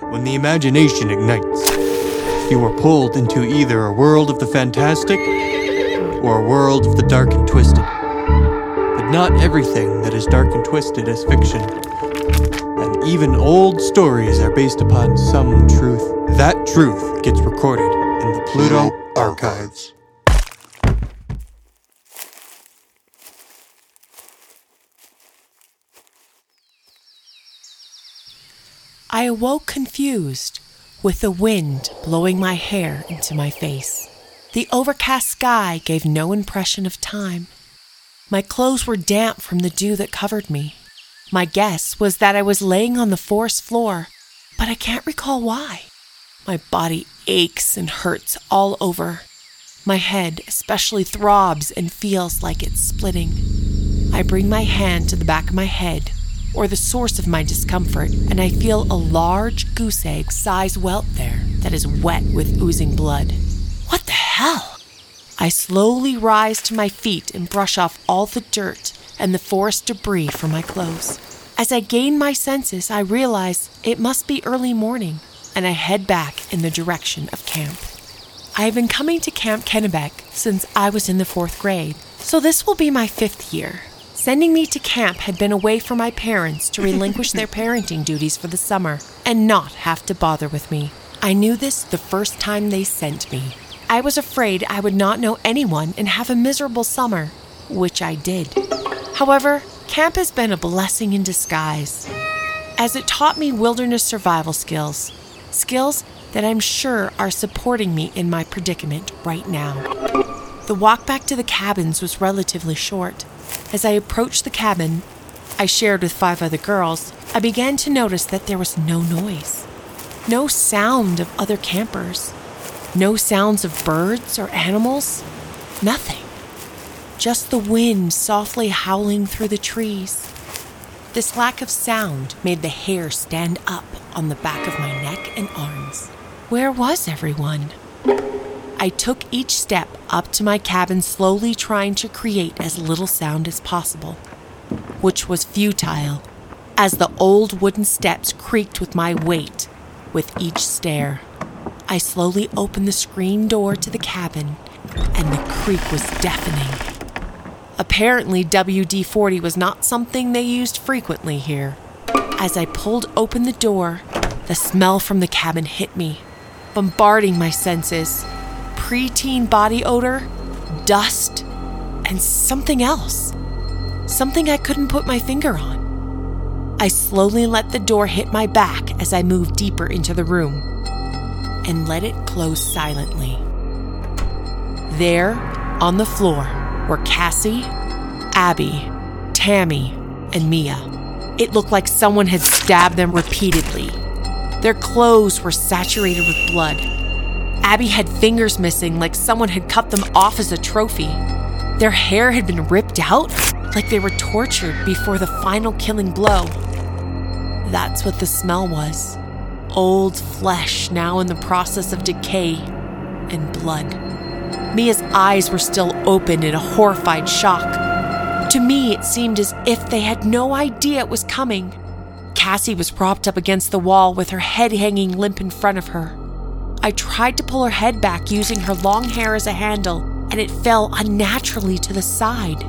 when the imagination ignites. You are pulled into either a world of the fantastic or a world of the dark and twisted. But not everything that is dark and twisted is fiction. And even old stories are based upon some truth. That truth gets recorded in the Pluto Archives. I awoke confused, with the wind blowing my hair into my face. The overcast sky gave no impression of time. My clothes were damp from the dew that covered me. My guess was that I was laying on the forest floor, but I can't recall why. My body aches and hurts all over. My head especially throbs and feels like it's splitting. I bring my hand to the back of my head or the source of my discomfort, and I feel a large goose egg size welt there that is wet with oozing blood. What the hell? I slowly rise to my feet and brush off all the dirt and the forest debris from my clothes. As I gain my senses, I realize it must be early morning, and I head back in the direction of camp. I have been coming to Camp Kennebec since I was in the fourth grade, so this will be my fifth year. Sending me to camp had been a way for my parents to relinquish their parenting duties for the summer and not have to bother with me. I knew this the first time they sent me. I was afraid I would not know anyone and have a miserable summer, which I did. However, camp has been a blessing in disguise, as it taught me wilderness survival skills, skills that I'm sure are supporting me in my predicament right now. The walk back to the cabins was relatively short. As I approached the cabin I shared with five other girls, I began to notice that there was no noise, no sound of other campers, no sounds of birds or animals, nothing. Just the wind softly howling through the trees. This lack of sound made the hair stand up on the back of my neck and arms. Where was everyone? I took each step up to my cabin, slowly trying to create as little sound as possible, which was futile, as the old wooden steps creaked with my weight with each stair. I slowly opened the screen door to the cabin, and the creak was deafening. Apparently, WD 40 was not something they used frequently here. As I pulled open the door, the smell from the cabin hit me, bombarding my senses preteen body odor, dust, and something else. Something I couldn't put my finger on. I slowly let the door hit my back as I moved deeper into the room and let it close silently. There, on the floor, were Cassie, Abby, Tammy, and Mia. It looked like someone had stabbed them repeatedly. Their clothes were saturated with blood, Abby had fingers missing, like someone had cut them off as a trophy. Their hair had been ripped out, like they were tortured before the final killing blow. That's what the smell was old flesh now in the process of decay and blood. Mia's eyes were still open in a horrified shock. To me, it seemed as if they had no idea it was coming. Cassie was propped up against the wall with her head hanging limp in front of her. I tried to pull her head back using her long hair as a handle, and it fell unnaturally to the side.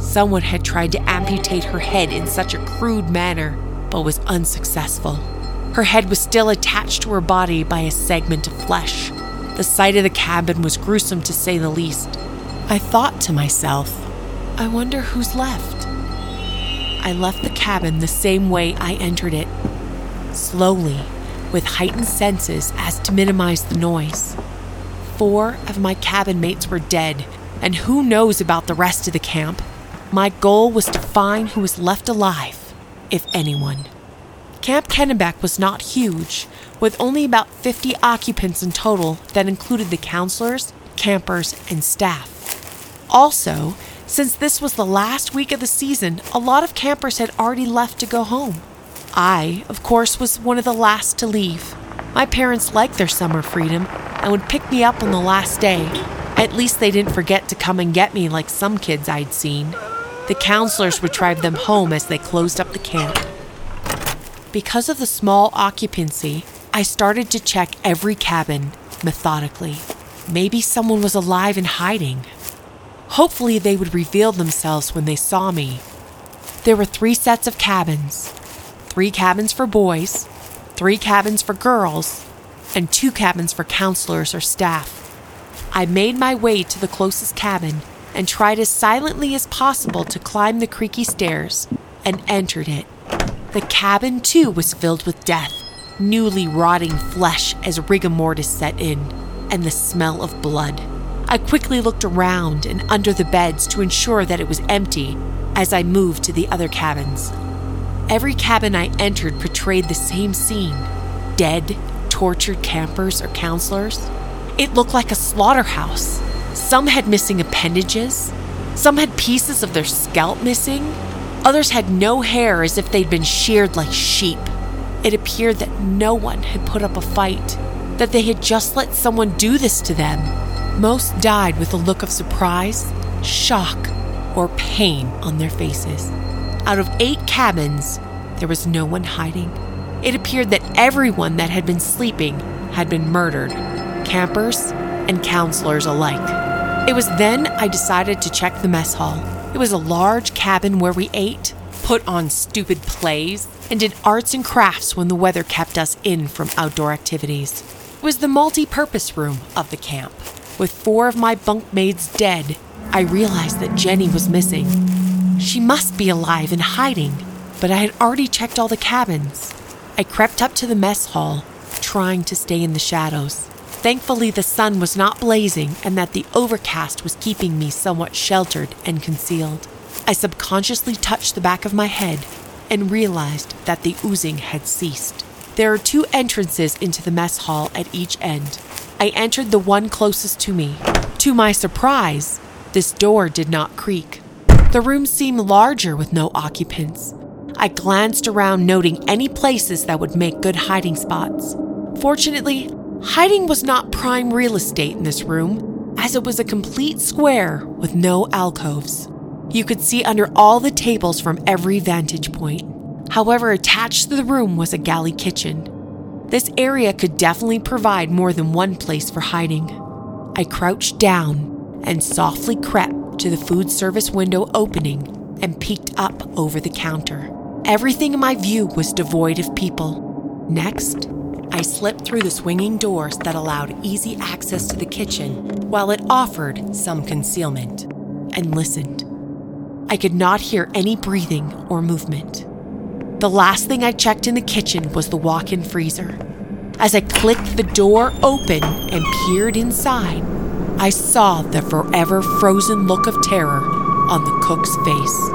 Someone had tried to amputate her head in such a crude manner, but was unsuccessful. Her head was still attached to her body by a segment of flesh. The sight of the cabin was gruesome to say the least. I thought to myself, I wonder who's left. I left the cabin the same way I entered it, slowly with heightened senses as to minimize the noise. Four of my cabin mates were dead, and who knows about the rest of the camp? My goal was to find who was left alive, if anyone. Camp Kennebec was not huge, with only about 50 occupants in total that included the counselors, campers, and staff. Also, since this was the last week of the season, a lot of campers had already left to go home. I, of course, was one of the last to leave. My parents liked their summer freedom and would pick me up on the last day. At least they didn't forget to come and get me like some kids I'd seen. The counselors would drive them home as they closed up the camp. Because of the small occupancy, I started to check every cabin methodically. Maybe someone was alive and hiding. Hopefully, they would reveal themselves when they saw me. There were three sets of cabins three cabins for boys, three cabins for girls, and two cabins for counselors or staff. I made my way to the closest cabin and tried as silently as possible to climb the creaky stairs and entered it. The cabin, too, was filled with death, newly rotting flesh as rigor mortis set in, and the smell of blood. I quickly looked around and under the beds to ensure that it was empty as I moved to the other cabins. Every cabin I entered portrayed the same scene dead, tortured campers or counselors. It looked like a slaughterhouse. Some had missing appendages, some had pieces of their scalp missing, others had no hair as if they'd been sheared like sheep. It appeared that no one had put up a fight, that they had just let someone do this to them. Most died with a look of surprise, shock, or pain on their faces. Out of eight cabins, there was no one hiding. It appeared that everyone that had been sleeping had been murdered, campers and counselors alike. It was then I decided to check the mess hall. It was a large cabin where we ate, put on stupid plays, and did arts and crafts when the weather kept us in from outdoor activities. It was the multi purpose room of the camp. With four of my bunkmates dead, I realized that Jenny was missing. She must be alive and hiding, but I had already checked all the cabins. I crept up to the mess hall, trying to stay in the shadows. Thankfully, the sun was not blazing and that the overcast was keeping me somewhat sheltered and concealed. I subconsciously touched the back of my head and realized that the oozing had ceased. There are two entrances into the mess hall at each end. I entered the one closest to me. To my surprise, this door did not creak. The room seemed larger with no occupants. I glanced around, noting any places that would make good hiding spots. Fortunately, hiding was not prime real estate in this room, as it was a complete square with no alcoves. You could see under all the tables from every vantage point. However, attached to the room was a galley kitchen. This area could definitely provide more than one place for hiding. I crouched down and softly crept to the food service window opening and peeked up over the counter. Everything in my view was devoid of people. Next, I slipped through the swinging doors that allowed easy access to the kitchen while it offered some concealment and listened. I could not hear any breathing or movement. The last thing I checked in the kitchen was the walk in freezer. As I clicked the door open and peered inside, I saw the forever frozen look of terror on the cook's face.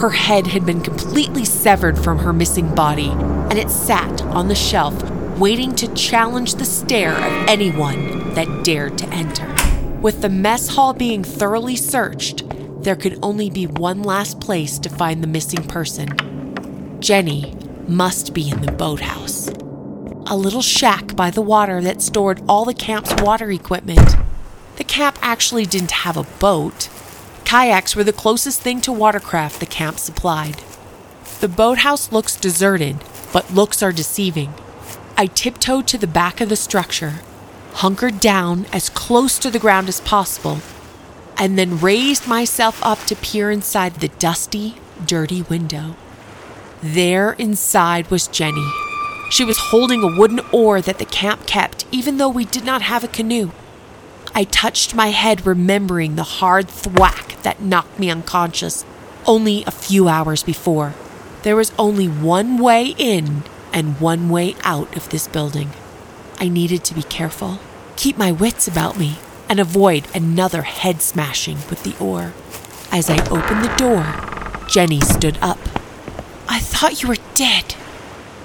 Her head had been completely severed from her missing body, and it sat on the shelf, waiting to challenge the stare of anyone that dared to enter. With the mess hall being thoroughly searched, there could only be one last place to find the missing person. Jenny must be in the boathouse. A little shack by the water that stored all the camp's water equipment. The camp actually didn't have a boat. Kayaks were the closest thing to watercraft the camp supplied. The boathouse looks deserted, but looks are deceiving. I tiptoed to the back of the structure, hunkered down as close to the ground as possible, and then raised myself up to peer inside the dusty, dirty window. There inside was Jenny. She was holding a wooden oar that the camp kept, even though we did not have a canoe. I touched my head, remembering the hard thwack that knocked me unconscious only a few hours before. There was only one way in and one way out of this building. I needed to be careful, keep my wits about me, and avoid another head smashing with the oar. As I opened the door, Jenny stood up. I thought you were dead.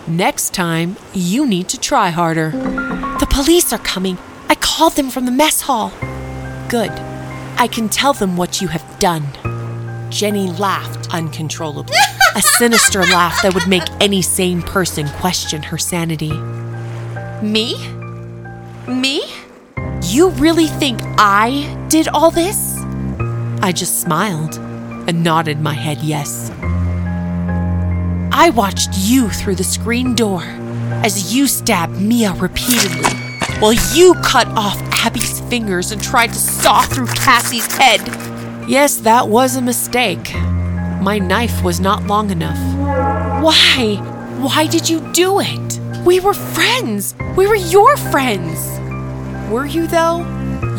Next time, you need to try harder. The police are coming. I called them from the mess hall. Good. I can tell them what you have done. Jenny laughed uncontrollably, a sinister laugh that would make any sane person question her sanity. Me? Me? You really think I did all this? I just smiled and nodded my head yes. I watched you through the screen door as you stabbed Mia repeatedly while you cut off Abby's fingers and tried to saw through Cassie's head. Yes, that was a mistake. My knife was not long enough. Why? Why did you do it? We were friends. We were your friends. Were you, though?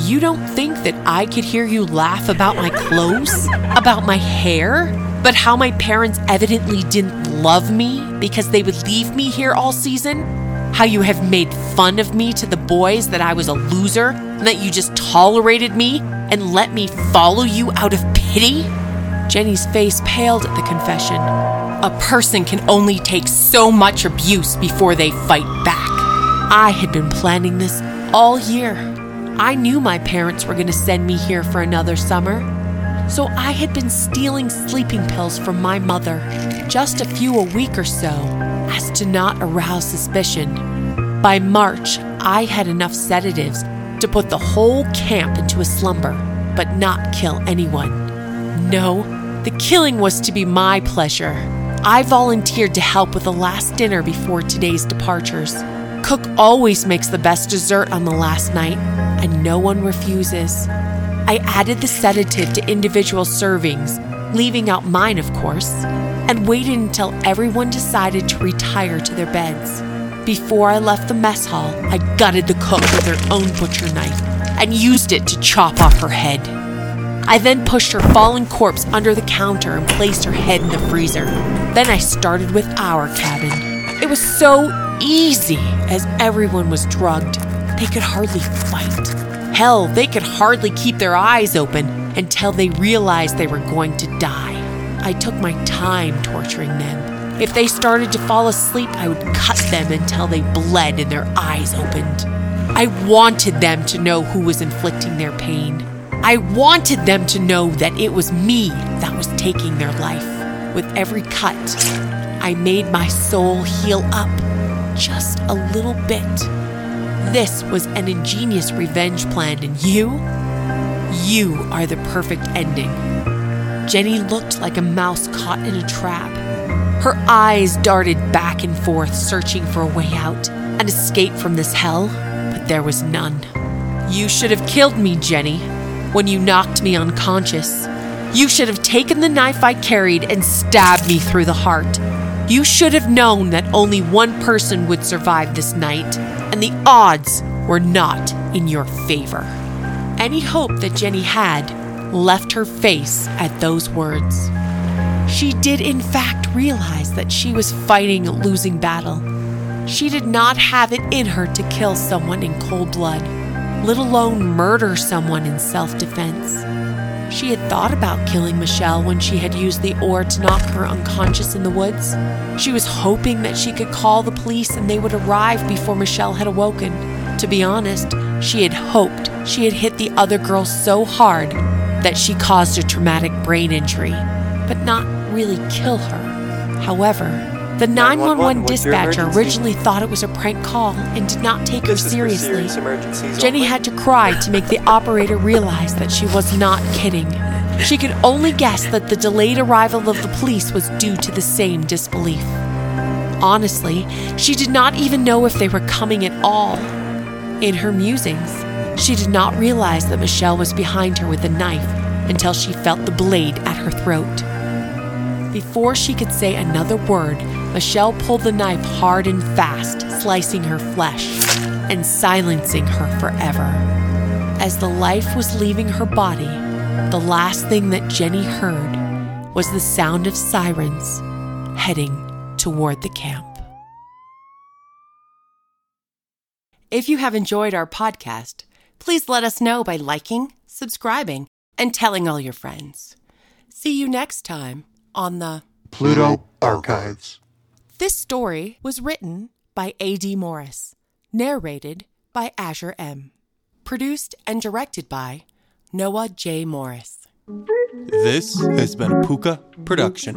You don't think that I could hear you laugh about my clothes? About my hair? But how my parents evidently didn't love me because they would leave me here all season? How you have made fun of me to the boys that I was a loser and that you just tolerated me and let me follow you out of pity? Jenny's face paled at the confession. A person can only take so much abuse before they fight back. I had been planning this all year. I knew my parents were going to send me here for another summer. So I had been stealing sleeping pills from my mother, just a few a week or so, to not arouse suspicion. By March, I had enough sedatives to put the whole camp into a slumber, but not kill anyone. No, the killing was to be my pleasure. I volunteered to help with the last dinner before today's departures. Cook always makes the best dessert on the last night, and no one refuses. I added the sedative to individual servings, leaving out mine, of course, and waited until everyone decided to retire to their beds. Before I left the mess hall, I gutted the cook with her own butcher knife and used it to chop off her head. I then pushed her fallen corpse under the counter and placed her head in the freezer. Then I started with our cabin. It was so easy as everyone was drugged. They could hardly fight. Hell, they could hardly keep their eyes open until they realized they were going to die. I took my time torturing them. If they started to fall asleep, I would cut them until they bled and their eyes opened. I wanted them to know who was inflicting their pain. I wanted them to know that it was me that was taking their life. With every cut, I made my soul heal up just a little bit. This was an ingenious revenge plan, and you? You are the perfect ending. Jenny looked like a mouse caught in a trap. Her eyes darted back and forth, searching for a way out, an escape from this hell, but there was none. You should have killed me, Jenny, when you knocked me unconscious. You should have taken the knife I carried and stabbed me through the heart. You should have known that only one person would survive this night, and the odds were not in your favor. Any hope that Jenny had left her face at those words. She did, in fact, realize that she was fighting a losing battle. She did not have it in her to kill someone in cold blood, let alone murder someone in self defense. She had thought about killing Michelle when she had used the oar to knock her unconscious in the woods. She was hoping that she could call the police and they would arrive before Michelle had awoken. To be honest, she had hoped she had hit the other girl so hard that she caused a traumatic brain injury, but not really kill her. However, the 911 dispatcher originally thought it was a prank call and did not take her seriously. Jenny had to cry to make the operator realize that she was not kidding. She could only guess that the delayed arrival of the police was due to the same disbelief. Honestly, she did not even know if they were coming at all. In her musings, she did not realize that Michelle was behind her with a knife until she felt the blade at her throat. Before she could say another word, Michelle pulled the knife hard and fast, slicing her flesh and silencing her forever. As the life was leaving her body, the last thing that Jenny heard was the sound of sirens heading toward the camp. If you have enjoyed our podcast, please let us know by liking, subscribing, and telling all your friends. See you next time on the Pluto Archives. This story was written by A.D. Morris, narrated by Azure M, produced and directed by Noah J. Morris. This has been a Puka production.